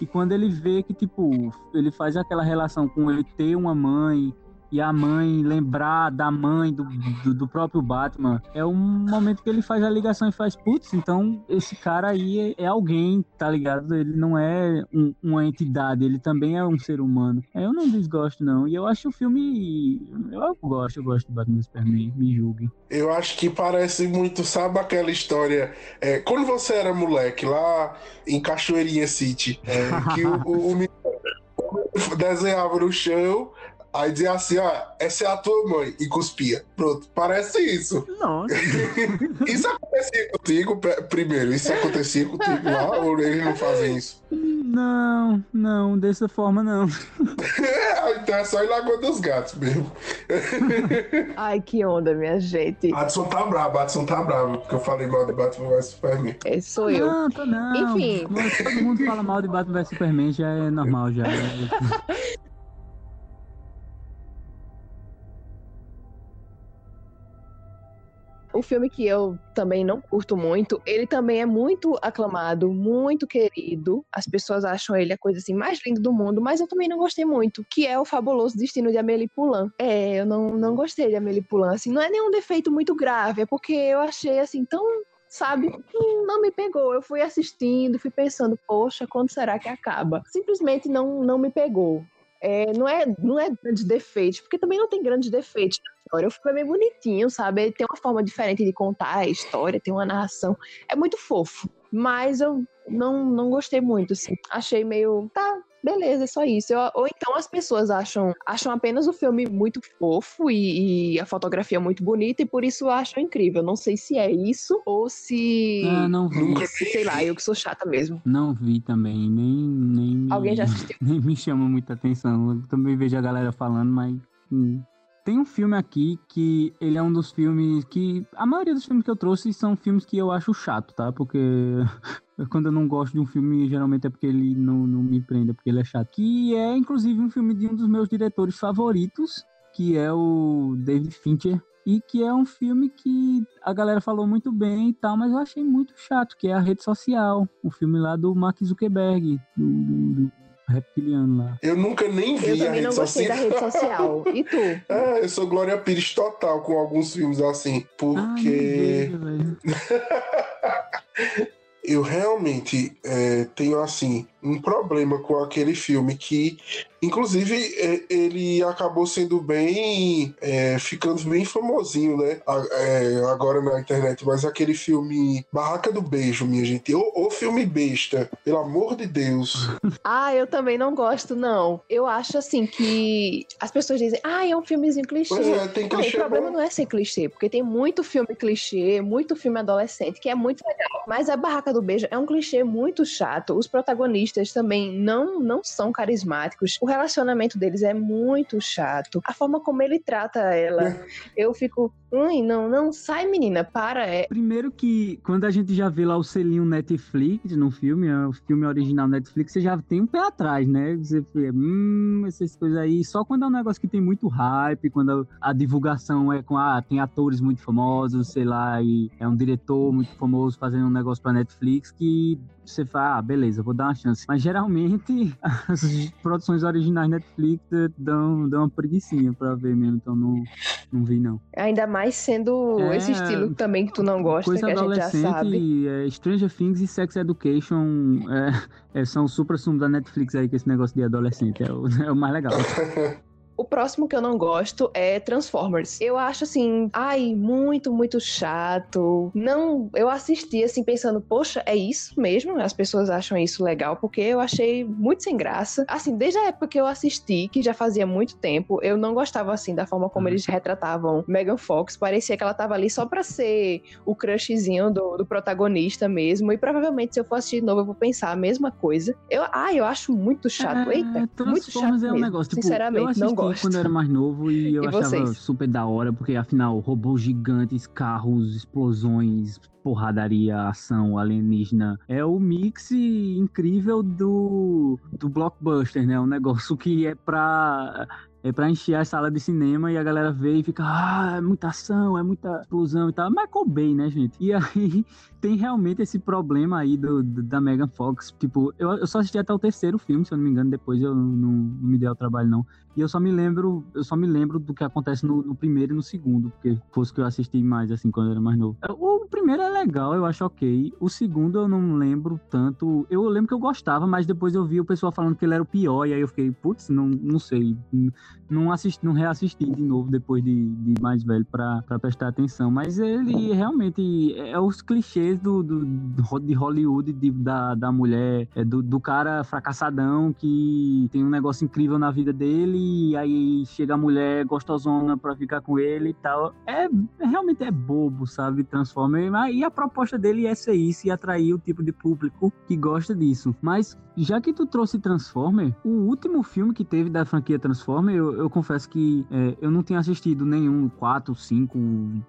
E quando ele vê que, tipo, ele faz aquela relação com ele ter uma mãe, e a mãe lembrar da mãe do, do, do, próprio Batman, é um momento que ele faz a ligação e faz, putz, então esse cara aí é, é alguém, tá ligado? Ele não é um, uma entidade, ele também é um ser humano. É, eu não desgosto, não. E eu acho o filme. Eu gosto, eu gosto do Batman Superman, me julguem. Eu acho que parece muito, sabe aquela história? É, quando você era moleque lá em Cachoeirinha City, é, que o, o, o desenhava no chão, Aí dizia assim, ó, essa é a tua mãe, e cuspia. Pronto, parece isso. Nossa. [laughs] isso acontecia contigo, primeiro, isso acontecia contigo [laughs] lá, ou eles não fazem isso? Não, não, dessa forma não. [laughs] então é só ir lá com dos gatos mesmo. Ai, que onda, minha gente. Adson tá bravo, Adson tá bravo, porque eu falei mal de Batman vs Superman. É, sou eu. Não, tô não. Enfim. Todo mundo fala mal de Batman vs Superman, já é normal, já. O filme que eu também não curto muito, ele também é muito aclamado, muito querido. As pessoas acham ele a coisa assim mais linda do mundo, mas eu também não gostei muito, que é o fabuloso destino de Amélie Poulain. É, eu não, não gostei de Amélie Poulain, assim, não é nenhum defeito muito grave, é porque eu achei assim tão sabe? Não me pegou. Eu fui assistindo, fui pensando, poxa, quando será que acaba? Simplesmente não, não me pegou. É, não, é, não é grandes defeitos, porque também não tem grandes defeitos na história. O filme é bem bonitinho, sabe? Ele tem uma forma diferente de contar a história, tem uma narração. É muito fofo. Mas eu não, não gostei muito, assim. Achei meio. Tá, beleza, é só isso. Eu, ou então as pessoas acham, acham apenas o filme muito fofo e, e, a fotografia muito bonita e por isso acham incrível. Não sei se é isso ou se. Ah, não vi. Sei lá, eu que sou chata mesmo. Não vi também, nem. nem Alguém já assistiu? [laughs] Nem me chama muita atenção. Eu também vejo a galera falando, mas. Hum. Tem um filme aqui que ele é um dos filmes que. A maioria dos filmes que eu trouxe são filmes que eu acho chato, tá? Porque [laughs] quando eu não gosto de um filme, geralmente é porque ele não, não me prende, é porque ele é chato. Que é, inclusive, um filme de um dos meus diretores favoritos, que é o David Fincher. E que é um filme que a galera falou muito bem e tal, mas eu achei muito chato, que é a rede social. O filme lá do Mark Zuckerberg, do, do, reptiliano lá. Eu nunca nem vi eu a rede social. Eu também não gostei da rede social. [laughs] E tu? É, eu sou Glória Pires total com alguns filmes assim, porque... Ah, [laughs] eu realmente é, tenho assim um problema com aquele filme que Inclusive, é, ele acabou sendo bem. É, ficando bem famosinho, né? É, agora na internet. Mas aquele filme Barraca do Beijo, minha gente. O, filme besta, pelo amor de Deus. [laughs] ah, eu também não gosto, não. Eu acho assim que as pessoas dizem, ah, é um filmezinho clichê. Pois é, tem clichê. Não, o problema não é ser clichê, porque tem muito filme clichê, muito filme adolescente, que é muito legal. Mas a Barraca do Beijo é um clichê muito chato. Os protagonistas também não, não são carismáticos. O relacionamento deles é muito chato. A forma como ele trata ela, é. eu fico, ui, não, não, sai menina, para. É. Primeiro que quando a gente já vê lá o selinho Netflix no filme, é o filme original Netflix, você já tem um pé atrás, né? Você fica, hum, essas coisas aí. Só quando é um negócio que tem muito hype, quando a, a divulgação é com, ah, tem atores muito famosos, sei lá, e é um diretor muito famoso fazendo um negócio pra Netflix que você fala, ah, beleza, vou dar uma chance. Mas geralmente [laughs] as produções originais Netflix dão, dão uma preguiçinha pra ver mesmo, então não, não vi não. Ainda mais sendo é, esse estilo também que tu não gosta, que a gente já sabe. É, Stranger Things e Sex Education é, é, são o supra-sumo da Netflix aí, que esse negócio de adolescente é o, [laughs] é o mais legal. [laughs] O próximo que eu não gosto é Transformers. Eu acho assim, ai, muito, muito chato. Não, eu assisti assim pensando, poxa, é isso mesmo? As pessoas acham isso legal porque eu achei muito sem graça. Assim, desde a época que eu assisti, que já fazia muito tempo, eu não gostava assim da forma como uhum. eles retratavam Megan Fox. Parecia que ela tava ali só pra ser o crushzinho do, do protagonista mesmo. E provavelmente se eu for assistir de novo, eu vou pensar a mesma coisa. Eu, ai, eu acho muito chato. É, Eita, muito chato. É um mesmo. negócio, tipo, Sinceramente, não gosto gosto. quando eu era mais novo e eu e achava vocês? super da hora, porque afinal, robôs gigantes, carros, explosões, porradaria, ação alienígena. É o mix incrível do, do blockbuster, né? Um negócio que é pra é pra encher a sala de cinema e a galera vê e fica, ah, é muita ação, é muita explosão e tal. Michael Bay, né, gente? E aí [laughs] tem realmente esse problema aí do, do da Megan Fox. Tipo, eu, eu só assisti até o terceiro filme, se eu não me engano, depois eu não, não me dei ao trabalho, não. E eu só me lembro, eu só me lembro do que acontece no, no primeiro e no segundo, porque fosse que eu assisti mais, assim, quando eu era mais novo. O primeiro é legal, eu acho ok. O segundo eu não lembro tanto. Eu lembro que eu gostava, mas depois eu vi o pessoal falando que ele era o pior, e aí eu fiquei, putz, não, não sei. Não assisti, não reassisti de novo depois de, de mais velho para prestar atenção. Mas ele realmente é os clichês do, do, de Hollywood, de, da, da mulher, é do, do cara fracassadão que tem um negócio incrível na vida dele aí chega a mulher gostosona pra ficar com ele e tal. É, realmente é bobo, sabe? Transformer. E a proposta dele é ser isso e atrair o tipo de público que gosta disso. Mas já que tu trouxe Transformer, o último filme que teve da franquia Transformer, eu, eu confesso que é, eu não tinha assistido nenhum, quatro, cinco,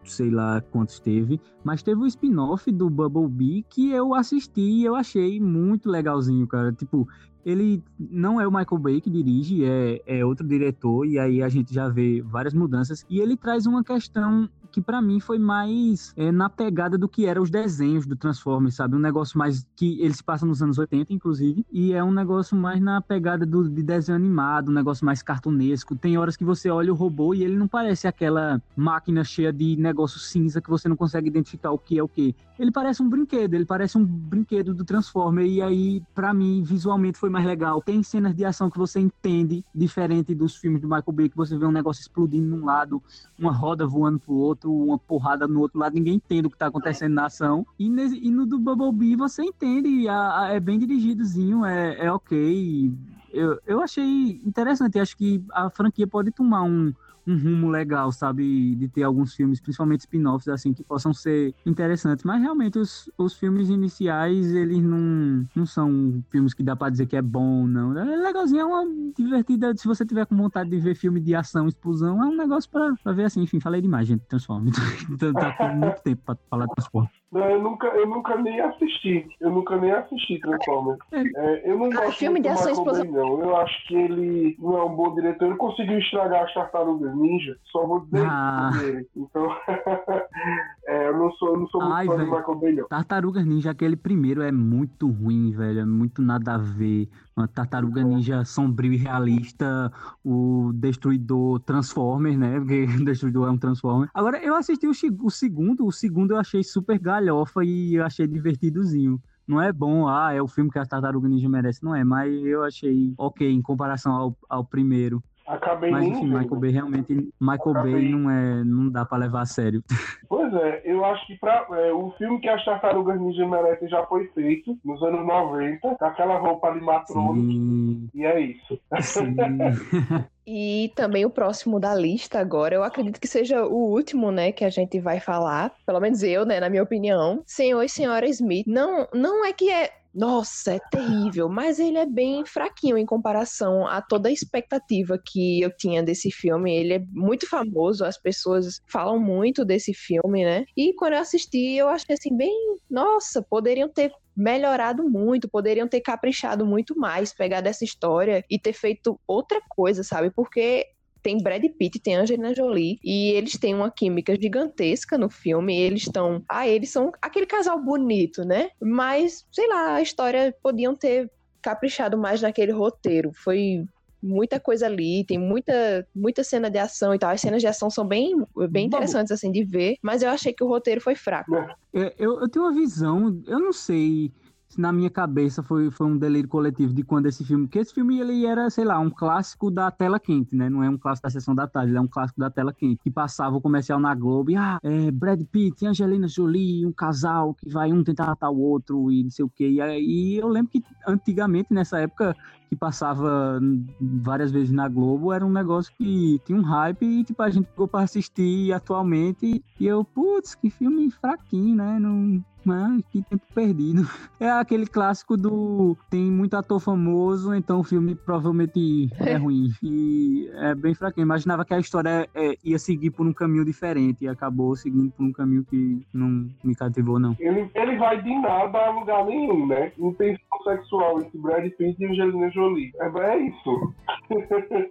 sei lá quantos teve, mas teve o um spin-off do Bumblebee que eu assisti e eu achei muito legalzinho, cara. Tipo, ele não é o Michael Bay que dirige, é, é outro diretor, e aí a gente já vê várias mudanças. E ele traz uma questão que para mim foi mais é, na pegada do que eram os desenhos do Transformers, sabe? Um negócio mais que eles passam nos anos 80, inclusive, e é um negócio mais na pegada do, de desenho animado, um negócio mais cartunesco. Tem horas que você olha o robô e ele não parece aquela máquina cheia de negócio cinza que você não consegue identificar o que é o que. Ele parece um brinquedo, ele parece um brinquedo do Transformer, e aí, para mim, visualmente foi mais legal. Tem cenas de ação que você entende, diferente dos filmes do Michael Bay, que você vê um negócio explodindo num lado, uma roda voando pro outro, uma porrada no outro lado, ninguém entende o que tá acontecendo na ação. E, nesse, e no do Bumblebee você entende, a, a, é bem dirigidozinho, é, é ok. Eu, eu achei interessante, acho que a franquia pode tomar um um rumo legal, sabe? De ter alguns filmes, principalmente spin-offs, assim, que possam ser interessantes. Mas realmente os, os filmes iniciais, eles não, não são filmes que dá pra dizer que é bom, não. É legalzinho, é uma divertida. Se você tiver com vontade de ver filme de ação, explosão, é um negócio pra, pra ver assim. Enfim, falei demais, gente. Transforma. [laughs] Então, tá com muito tempo pra falar de Transformers. Não, eu nunca, eu nunca nem assisti. Eu nunca nem assisti Transformers. É, é eu não ah, gosto filme de ação explosão. não. Eu acho que ele não é um bom diretor. Ele conseguiu estragar as tartarugas ninja. Só vou dizer ah. dele. Então, [laughs] é, eu não sou, eu não sou muito Ai, fã velho. do Michael Bay, não. Tartarugas Ninja, aquele primeiro é muito ruim, velho. É muito nada a ver. Uma tartaruga ninja sombrio e realista, o Destruidor Transformer, né? [laughs] Porque o Destruidor é um Transformer. Agora, eu assisti o, o segundo, o segundo eu achei super galhofa e eu achei divertidozinho não é bom, ah, é o filme que a Tartaruga Ninja merece, não é, mas eu achei ok em comparação ao, ao primeiro. Acabei Mas enfim, Michael Bay realmente. Michael Acabei... Bay não, é, não dá pra levar a sério. [laughs] Pois é, eu acho que pra, é, o filme que as Tartarugas Ninja merecem já foi feito nos anos 90, com aquela roupa animatrônica. E é isso. [laughs] E também o próximo da lista agora, eu acredito que seja o último, né, que a gente vai falar, pelo menos eu, né, na minha opinião. Senhor e Senhora Smith. Não, não é que é nossa, é terrível, mas ele é bem fraquinho em comparação a toda a expectativa que eu tinha desse filme. Ele é muito famoso, as pessoas falam muito desse filme, né? E quando eu assisti, eu achei assim, bem, nossa, poderiam ter melhorado muito, poderiam ter caprichado muito mais, pegar dessa história e ter feito outra coisa, sabe? Porque tem Brad Pitt, tem Angelina Jolie, e eles têm uma química gigantesca no filme. Eles estão. Ah, eles são aquele casal bonito, né? Mas, sei lá, a história podiam ter caprichado mais naquele roteiro. Foi muita coisa ali, tem muita, muita cena de ação e tal. As cenas de ação são bem, bem interessantes, assim, de ver, mas eu achei que o roteiro foi fraco. É, eu, eu tenho uma visão, eu não sei na minha cabeça foi, foi um delírio coletivo de quando esse filme, que esse filme ele era, sei lá, um clássico da tela quente, né? Não é um clássico da sessão da tarde, ele é um clássico da tela quente, que passava o comercial na Globo e, ah, é, Brad Pitt e Angelina Jolie, um casal que vai um tentar matar o outro e não sei o quê. E, aí eu lembro que antigamente, nessa época, que passava várias vezes na Globo, era um negócio que tinha um hype e, tipo, a gente ficou pra assistir atualmente e eu, putz, que filme fraquinho, né? Não, mas que tempo perdido. [laughs] É aquele clássico do tem muito ator famoso, então o filme provavelmente é ruim. E é bem fraquinho. Imaginava que a história é, ia seguir por um caminho diferente e acabou seguindo por um caminho que não me cativou, não. Ele, ele vai de nada a lugar nenhum, né? Não tem sexual entre Brad Pitt e Angelina Jolie. É, é isso.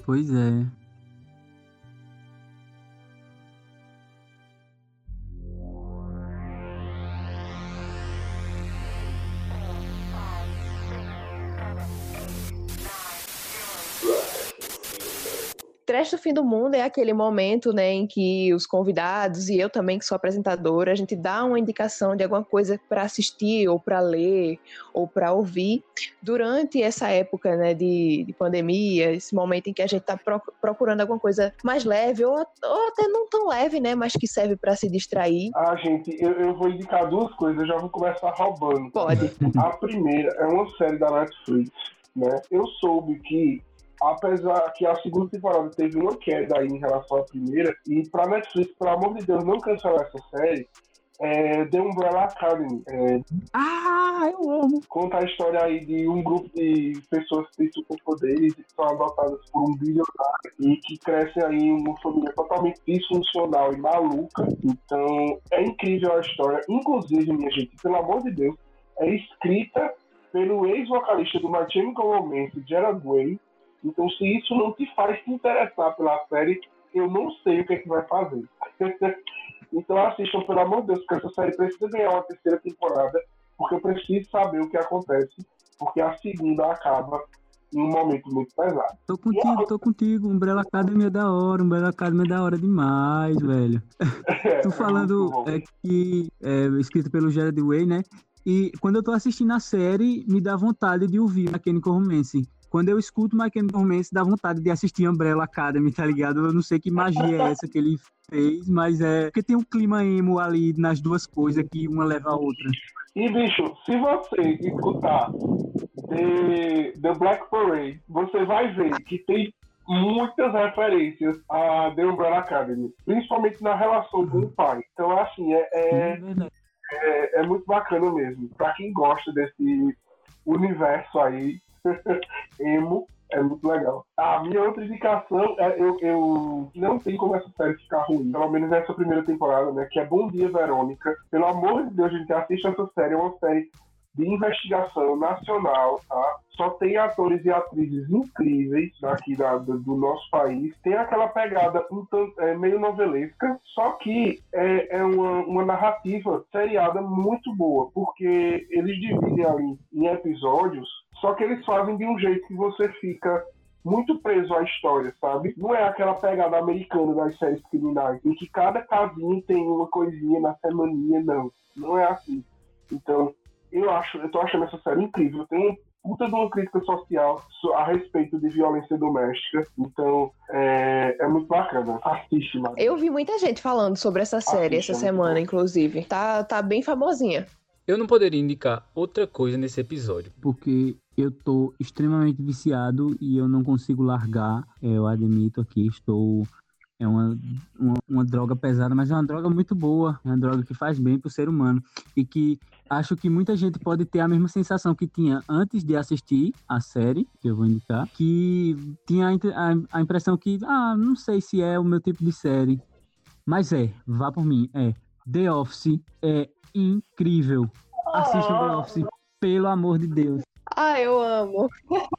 pois é. Trash do Fim do Mundo é aquele momento, né, em que os convidados e eu também que sou apresentadora, a gente dá uma indicação de alguma coisa para assistir ou para ler ou para ouvir durante essa época, né, de, de, pandemia, esse momento em que a gente está procurando alguma coisa mais leve ou, ou, até não tão leve, né, mas que serve para se distrair. Ah, gente, eu, eu, vou indicar duas coisas, eu já vou começar roubando. Pode. A primeira é uma série da Netflix, né? Eu soube que apesar que a segunda temporada teve uma queda aí em relação à primeira, e pra Netflix, pelo amor de Deus, não cancelar essa série, é, The Umbrella Academy. É, ah, eu amo! Conta a história aí de um grupo de pessoas que têm superpoderes que são adotadas por um bilionário e que crescem aí em uma família totalmente disfuncional e maluca. Então, é incrível a história. Inclusive, minha gente, pelo amor de Deus, é escrita pelo ex-vocalista do My Chemical Romance, Gerard Way, então, se isso não te faz se interessar pela série, eu não sei o que é que vai fazer. [laughs] Então assistam, pelo amor de Deus, porque essa série precisa ganhar uma terceira temporada, porque eu preciso saber o que acontece, porque a segunda acaba em um momento muito pesado. Tô contigo, tô contigo. Umbrella Academy é da hora, Umbrella Academy é da hora demais, velho. É, [laughs] tô falando é, que é escrito pelo Jared Way, né? E quando eu tô assistindo a série, me dá vontade de ouvir a Kenny Romance. Quando eu escuto My Chemical Romance, dá vontade de assistir Umbrella Academy, tá ligado? Eu não sei que magia é essa que ele fez, mas é porque tem um clima emo ali nas duas coisas que uma leva a outra. E, bicho, se você escutar The, The Black Parade, você vai ver que tem muitas referências a The Umbrella Academy, principalmente na relação com o pai. Então, assim, é, é, é, é muito bacana mesmo. Pra quem gosta desse universo aí, [laughs] emo, é muito legal. A minha outra indicação é eu, eu não tem como essa série ficar ruim, pelo menos nessa primeira temporada, né? Que é Bom Dia Verônica. Pelo amor de Deus, gente, assiste essa série, é uma série de investigação nacional, tá? Só tem atores e atrizes incríveis daqui da, do, do, nosso país. Tem aquela pegada um tanto, é, meio novelesca, só que é, é uma, uma, narrativa seriada muito boa, porque eles dividem ali em episódios, só que eles fazem de um jeito que você fica muito preso à história, sabe? Não é aquela pegada americana das séries criminais, em que cada casinho tem uma coisinha na semaninha, não. Não é assim. Então, eu acho, eu tô achando essa série incrível. Tem puta de uma crítica social a respeito de violência doméstica. Então, é, é muito bacana. Assiste, mano. Eu vi muita gente falando sobre essa série Assiste, essa é semana, inclusive. Tá, tá bem famosinha. Eu não poderia indicar outra coisa nesse episódio. Porque eu tô extremamente viciado e eu não consigo largar. Eu admito aqui, estou é uma, uma, uma, droga pesada, mas é uma droga muito boa, é uma droga que faz bem para o ser humano e que acho que muita gente pode ter a mesma sensação que tinha antes de assistir a série, que eu vou indicar, que tinha a, a, impressão que, ah, não sei se é o meu tipo de série, mas é, vá por mim, é. The Office é incrível. Assista The Office, pelo amor de Deus. Ah, eu amo.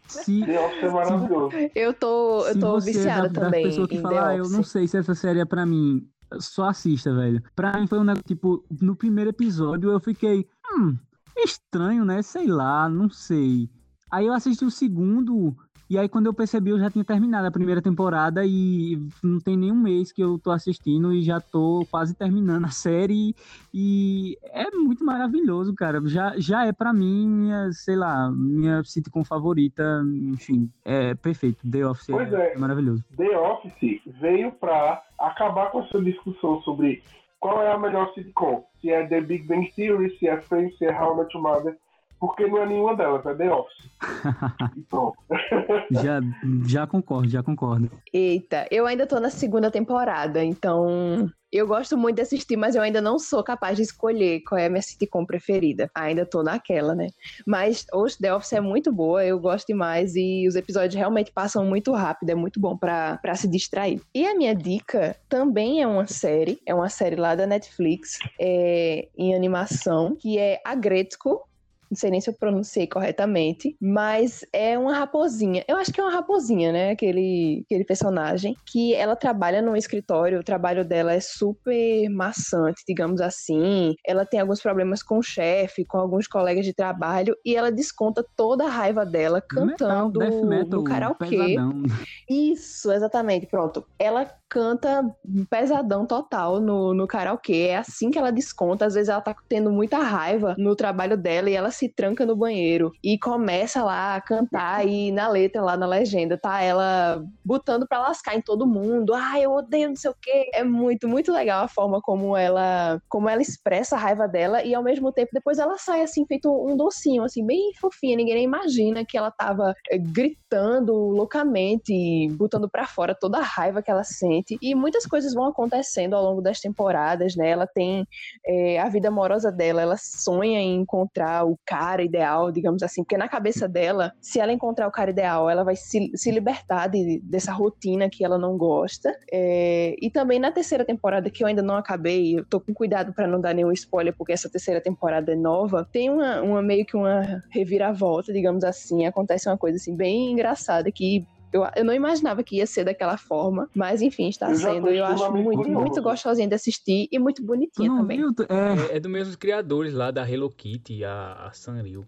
Se, The Office é maravilhoso. Eu tô, eu tô viciada é da, também. pessoa que fala, ah, eu não sei se essa série é pra mim. Só assista, velho. Pra mim foi um negócio, tipo, no primeiro episódio eu fiquei, hum, estranho, né? Sei lá, não sei. Aí eu assisti o segundo, e aí, quando eu percebi, eu já tinha terminado a primeira temporada e não tem nenhum mês que eu tô assistindo e já tô quase terminando a [laughs] série. E é muito maravilhoso, cara. Já, já é para mim, minha, sei lá, minha sitcom favorita. Enfim, é perfeito. The Office pois é, é maravilhoso. The Office veio pra acabar com essa discussão sobre qual é a melhor sitcom. Se é The Big Bang Theory, se é Friends, se é How I Met Your Mother porque não é nenhuma delas, é The Office. [laughs] pronto. [laughs] já, já concordo, já concordo. Eita, eu ainda tô na segunda temporada, então eu gosto muito de assistir, mas eu ainda não sou capaz de escolher qual é a minha sitcom preferida. Ainda tô naquela, né? Mas hoje The Office é muito boa, eu gosto demais e os episódios realmente passam muito rápido, é muito bom para se distrair. E a minha dica também é uma série, é uma série lá da Netflix, é, em animação, que é A Gretzko, não sei nem se eu pronunciei corretamente, mas é uma raposinha. Eu acho que é uma raposinha, né? Aquele, aquele personagem que ela trabalha num escritório, o trabalho dela é super maçante, digamos assim. Ela tem alguns problemas com o chefe, com alguns colegas de trabalho e ela desconta toda a raiva dela cantando metal, metal, no karaokê. Pesadão. Isso, exatamente. Pronto. Ela canta pesadão total no, no karaokê. É assim que ela desconta. Às vezes ela tá tendo muita raiva no trabalho dela e ela se tranca no banheiro e começa lá a cantar e na letra, lá na legenda, tá ela botando pra lascar em todo mundo. Ah, eu odeio não sei o quê. É muito, muito legal a forma como ela, como ela expressa a raiva dela e ao mesmo tempo depois ela sai assim, feito um docinho, assim, bem fofinha. Ninguém nem imagina que ela tava eh, gritando loucamente, botando pra fora toda a raiva que ela sente e muitas coisas vão acontecendo ao longo das temporadas, né? Ela tem é, a vida amorosa dela, ela sonha em encontrar o cara ideal, digamos assim, porque na cabeça dela, se ela encontrar o cara ideal, ela vai se, se libertar de, dessa rotina que ela não gosta. É, e também na terceira temporada, que eu ainda não acabei, eu tô com cuidado para não dar nenhum spoiler, porque essa terceira temporada é nova, tem uma, uma meio que uma reviravolta, digamos assim, acontece uma coisa assim bem engraçada que Eu, eu não imaginava que ia ser daquela forma, mas enfim, está Eu sendo. Eu acho muito, curioso. muito gostosinha de assistir e muito bonitinha também. viu? É, É, é dos mesmos criadores lá da Hello Kitty, a, a Sanrio.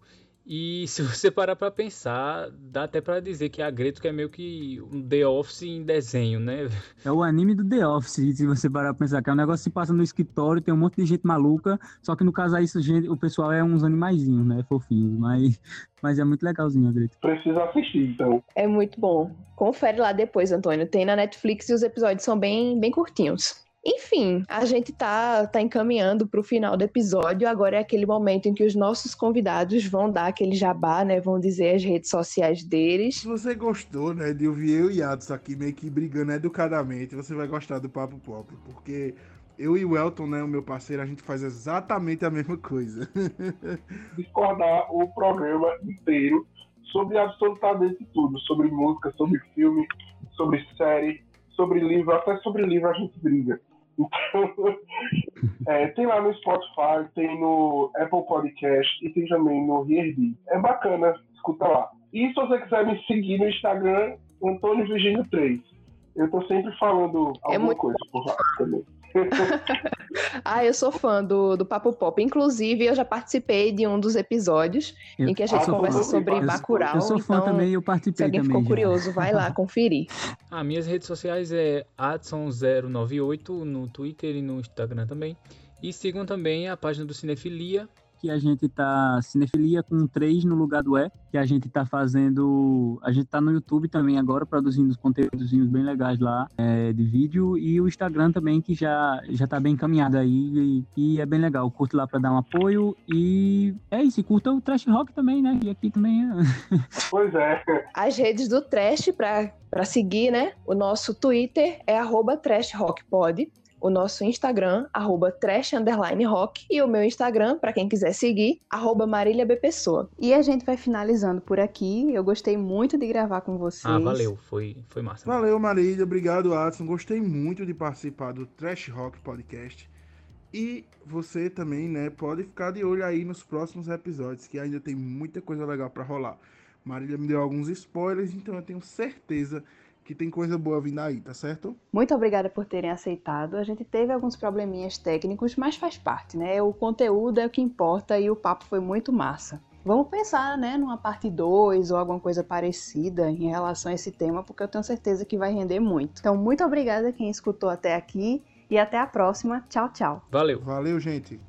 E se você parar pra pensar, dá até pra dizer que a Greto é meio que um The Office em desenho, né? é o anime do The Office, se você parar pra pensar, que é um negócio que se passa no escritório, tem um monte de gente maluca, só que no caso aí o pessoal é uns animaizinhos, né? Fofinhos, mas, mas é muito legalzinho a Greta. Precisa assistir, então. É muito bom. Confere lá depois, Antônio. Tem na Netflix e os episódios são bem, bem curtinhos. Enfim, a gente tá, tá encaminhando pro final do episódio. Agora é aquele momento em que os nossos convidados vão dar aquele jabá, né? Vão dizer as redes sociais deles. Se você gostou, né, de ouvir eu e Adson aqui meio que brigando educadamente, você vai gostar do Papo Pop, porque eu e o Elton, né, o meu parceiro, a gente faz exatamente a mesma coisa. [laughs] Discordar o programa inteiro sobre absolutamente tudo. Sobre música, sobre filme, sobre série, sobre livro, até sobre livro a gente briga. Então, é, tem lá no Spotify, tem no Apple Podcast e tem também no Heard. É bacana, escuta lá. E se você quiser me seguir no Instagram, Antônio Virgínio 3. Eu tô sempre falando alguma muito- coisa por lá também. [laughs] Ah, eu sou fã do, do Papo Pop. Inclusive, eu já participei de um dos episódios Eu- em que a gente Ah, conversa fã. sobre Eu- Bacurau. Eu sou fã então, também e eu se participei alguém também. ficou já. curioso, vai lá conferir. [laughs] Ah, minhas redes sociais é Adson098 no Twitter e no Instagram também. E sigam também a página do Cinefilia. Que a gente tá cinefilia com três no lugar do E, que a gente tá fazendo, a gente tá no YouTube também agora produzindo os conteúdos bem legais lá é, de vídeo e o Instagram também que já já tá bem encaminhado aí e, e é bem legal, curte lá para dar um apoio e é isso, e curta o Trash Rock também, né? E aqui também é... [laughs] Pois é. As redes do Trash para seguir, né? O nosso Twitter é arroba trashrockpod. O nosso Instagram, arroba trash underline rock. E o meu Instagram, para quem quiser seguir, arroba Marília B. Pessoa. E a gente vai finalizando por aqui. Eu gostei muito de gravar com vocês. Ah, valeu, foi, foi massa. Valeu, Marília. Obrigado, Adson. Gostei muito de participar do Trash Rock Podcast. E você também, né, pode ficar de olho aí nos próximos episódios, que ainda tem muita coisa legal pra rolar. Marília me deu alguns spoilers, então eu tenho certeza que tem coisa boa vindo aí, tá certo? Muito obrigada por terem aceitado. A gente teve alguns probleminhas técnicos, mas faz parte, né? O conteúdo é o que importa e o papo foi muito massa. Vamos pensar, né, numa parte 2 ou alguma coisa parecida em relação a esse tema, porque eu tenho certeza que vai render muito. Então, muito obrigada a quem escutou até aqui e até a próxima. Tchau, tchau. Valeu. Valeu, gente.